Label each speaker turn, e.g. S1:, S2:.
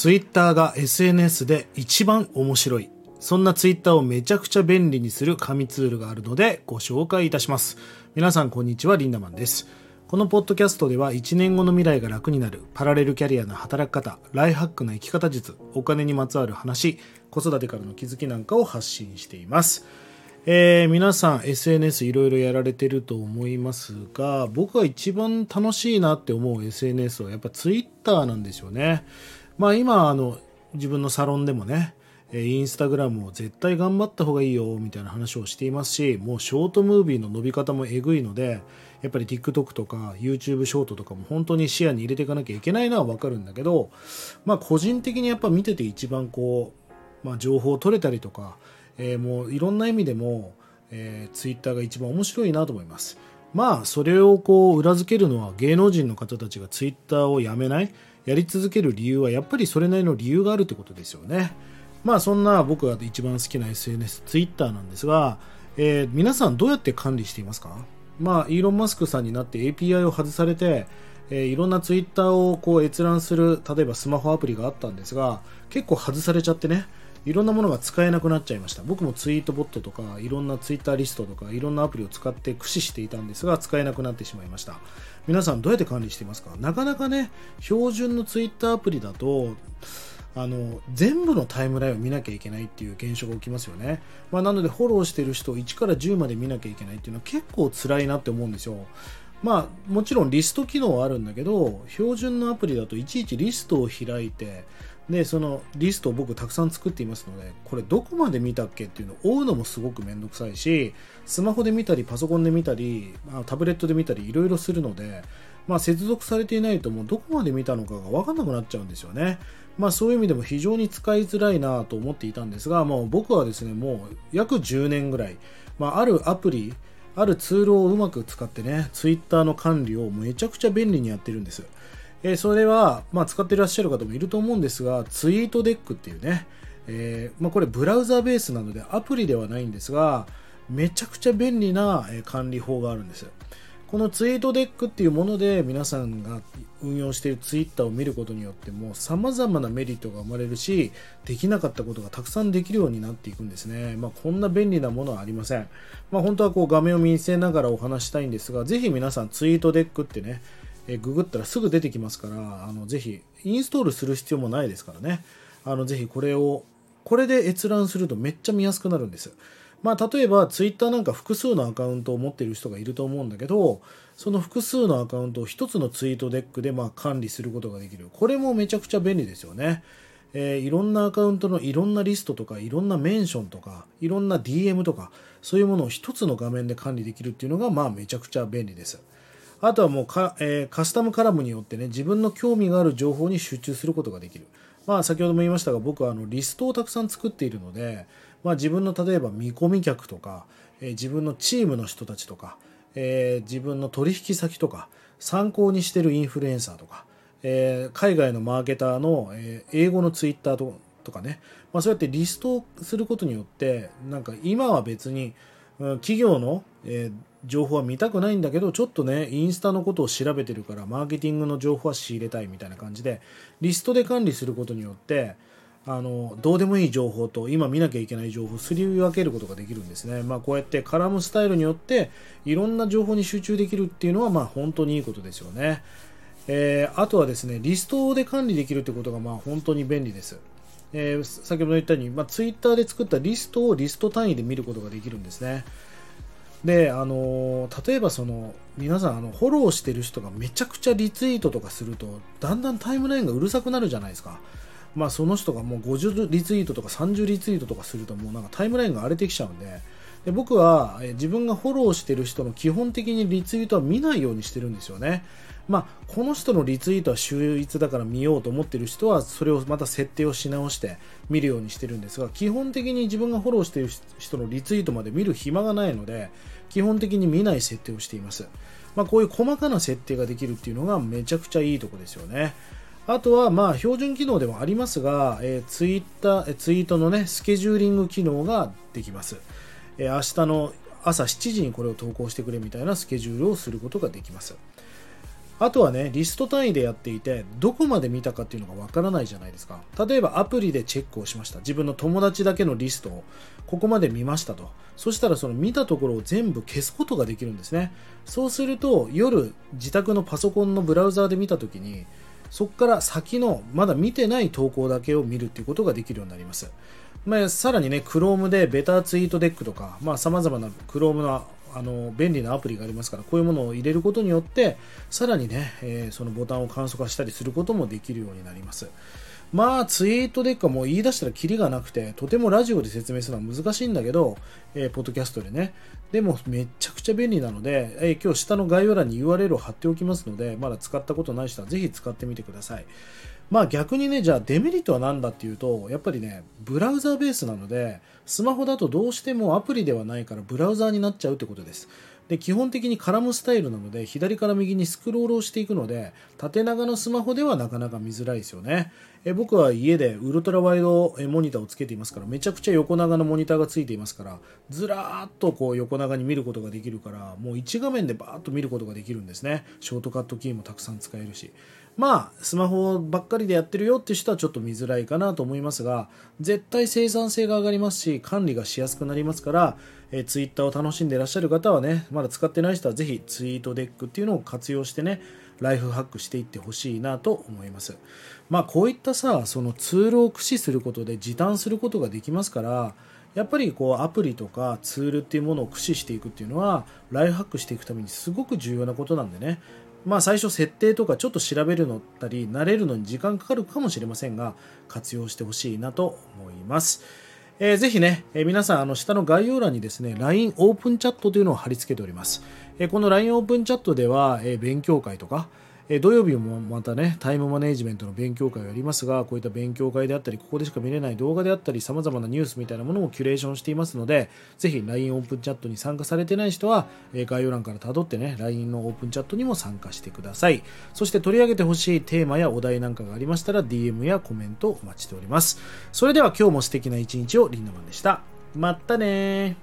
S1: ツイッターが SNS で一番面白い。そんなツイッターをめちゃくちゃ便利にする紙ツールがあるのでご紹介いたします。皆さんこんにちは、リンダマンです。このポッドキャストでは1年後の未来が楽になるパラレルキャリアの働き方、ライハックな生き方術、お金にまつわる話、子育てからの気づきなんかを発信しています。えー、皆さん SNS いろいろやられてると思いますが僕が一番楽しいなって思う SNS はやっぱ Twitter なんですよね。まあ今あの自分のサロンでもねインスタグラムを絶対頑張った方がいいよみたいな話をしていますしもうショートムービーの伸び方もえぐいのでやっぱり TikTok とか YouTube ショートとかも本当に視野に入れていかなきゃいけないのは分かるんだけどまあ個人的にやっぱ見てて一番こう、まあ、情報を取れたりとかえー、もういろんな意味でも、えー、ツイッターが一番面白いなと思います。まあ、それをこう裏付けるのは芸能人の方たちがツイッターをやめない、やり続ける理由はやっぱりそれなりの理由があるってことですよね。まあ、そんな僕が一番好きな SNS、ツイッターなんですが、えー、皆さんどうやって管理していますか？まあ、イーロン・マスクさんになって API を外されて、えー、いろんなツイッターをこう閲覧する、例えばスマホアプリがあったんですが、結構外されちゃってね、いろんなものが使えなくなっちゃいました。僕もツイートボットとかいろんなツイッターリストとかいろんなアプリを使って駆使していたんですが使えなくなってしまいました。皆さんどうやって管理していますか？なかなかね標準のツイッターアプリだとあの全部のタイムラインを見なきゃいけないっていう現象が起きますよね、まあ、なのでフォローしてる人を1から10まで見なきゃいけないっていうのは結構辛いなって思うんですよ。まあもちろんリスト機能はあるんだけど標準のアプリだといちいちリストを開いてでそのリストを僕たくさん作っていますのでこれどこまで見たっけっていうのを追うのもすごくめんどくさいしスマホで見たりパソコンで見たりタブレットで見たりいろいろするので、まあ、接続されていないともうどこまで見たのかが分かんなくなっちゃうんですよね。まあ、そういう意味でも非常に使いづらいなと思っていたんですが、もう僕はですねもう約10年ぐらい、まあ、あるアプリあるツールをうまく使ってね Twitter の管理をめちゃくちゃ便利にやってるんです。えー、それは、まあ、使っていらっしゃる方もいると思うんですが、ツイートデックっていうね、えー、まあ、これブラウザベースなのでアプリではないんですが、めちゃくちゃ便利な管理法があるんです。このツイートデックっていうもので皆さんが運用しているツイッターを見ることによっても様々なメリットが生まれるし、できなかったことがたくさんできるようになっていくんですね。まあ、こんな便利なものはありません。まあ、本当はこう画面を見せながらお話したいんですが、ぜひ皆さんツイートデックってね、えググったらすぐ出てきますからあのぜひインストールする必要もないですからね。あのぜひこれをこれで閲覧するとめっちゃ見やすくなるんです。まあ例えばツイッターなんか複数のアカウントを持っている人がいると思うんだけどその複数のアカウントを1つのツイートデックでま管理することができる。これもめちゃくちゃ便利ですよね。えー、いろんなアカウントのいろんなリストとかいろんなメンションとかいろんな DM とかそういうものを一つの画面で管理できるっていうのがまあめちゃくちゃ便利です。あとはもうか、えー、カスタムカラムによってね、自分の興味がある情報に集中することができる。まあ、先ほども言いましたが、僕はあのリストをたくさん作っているので、まあ、自分の例えば見込み客とか、えー、自分のチームの人たちとか、えー、自分の取引先とか、参考にしてるインフルエンサーとか、えー、海外のマーケターの、えー、英語のツイッターととかね、まあ、そうやってリストをすることによって、なんか今は別に、企業の、えー、情報は見たくないんだけどちょっとねインスタのことを調べてるからマーケティングの情報は仕入れたいみたいな感じでリストで管理することによってあのどうでもいい情報と今見なきゃいけない情報をすり分けることができるんですね、まあ、こうやってカラムスタイルによっていろんな情報に集中できるっていうのはまあ本当にいいことですよね、えー、あとはですねリストで管理できるってことがまあ本当に便利です。えー、先ほど言ったように、まあ、ツイッターで作ったリストをリスト単位で見ることができるんですね。で、あの、例えばその、皆さん、あの、フォローしてる人がめちゃくちゃリツイートとかすると、だんだんタイムラインがうるさくなるじゃないですか。まあ、その人がもう50リツイートとか30リツイートとかすると、もうなんかタイムラインが荒れてきちゃうんで、で僕は、自分がフォローしてる人の基本的にリツイートは見ないようにしてるんですよね。まあ、この人のリツイートは秀逸だから見ようと思ってる人はそれをまた設定をし直して見るようにしてるんですが基本的に自分がフォローしている人のリツイートまで見る暇がないので基本的に見ない設定をしています、まあ、こういう細かな設定ができるっていうのがめちゃくちゃいいとこですよねあとは、まあ、標準機能でもありますが、えー、ツイッター、ツイートのね、スケジューリング機能ができます。え、明日の朝7時にこれを投稿してくれみたいなスケジュールをすることができます。あとはね、リスト単位でやっていて、どこまで見たかっていうのがわからないじゃないですか。例えばアプリでチェックをしました。自分の友達だけのリストをここまで見ましたと。そしたらその見たところを全部消すことができるんですね。そうすると夜自宅のパソコンのブラウザーで見たときに、そこから先のまだ見てない投稿だけを見るっていうことができるようになります。まあ、さらにね、Chrome でベターツイートデックとか、まあ、様々な Chrome のあの便利なアプリがありますからこういうものを入れることによってさらにね、えー、そのボタンを簡素化したりすることもできるようになります。まあツイートでかもう言い出したらキリがなくてとてもラジオで説明するのは難しいんだけど、えー、ポッドキャストでね。でもめちゃくちゃ便利なので、えー、今日下の概要欄に URL を貼っておきますのでまだ使ったことない人はぜひ使ってみてください。まあ逆にね、じゃあデメリットは何だっていうと、やっぱりね、ブラウザーベースなので、スマホだとどうしてもアプリではないからブラウザーになっちゃうってことです。で基本的にカラムスタイルなので左から右にスクロールをしていくので縦長のスマホではなかなか見づらいですよね。え僕は家でウルトラワイドモニターをつけていますからめちゃくちゃ横長のモニターがついていますからずらーっとこう横長に見ることができるからもう1画面でバーッと見ることができるんですね。ショートカットキーもたくさん使えるし。まあスマホばっかりでやってるよって人はちょっと見づらいかなと思いますが絶対生産性が上がりますし管理がしやすくなりますからえー、ツイッターを楽しんでいらっしゃる方はね、まだ使ってない人はぜひツイートデックっていうのを活用してね、ライフハックしていってほしいなと思います。まあこういったさ、そのツールを駆使することで時短することができますから、やっぱりこうアプリとかツールっていうものを駆使していくっていうのはライフハックしていくためにすごく重要なことなんでねまあ最初設定とかちょっと調べるのったり慣れるのに時間かかるかもしれませんが活用してほしいなと思います。えー、ぜひね、えー、皆さん、あの、下の概要欄にですね、LINE オープンチャットというのを貼り付けております。えー、この LINE オープンチャットでは、えー、勉強会とか、え土曜日もまたね、タイムマネジメントの勉強会をやりますが、こういった勉強会であったり、ここでしか見れない動画であったり、様々なニュースみたいなものをキュレーションしていますので、ぜひ LINE オープンチャットに参加されてない人は、え概要欄から辿ってね、LINE のオープンチャットにも参加してください。そして取り上げてほしいテーマやお題なんかがありましたら、DM やコメントお待ちしております。それでは今日も素敵な一日をリンダマンでした。まったね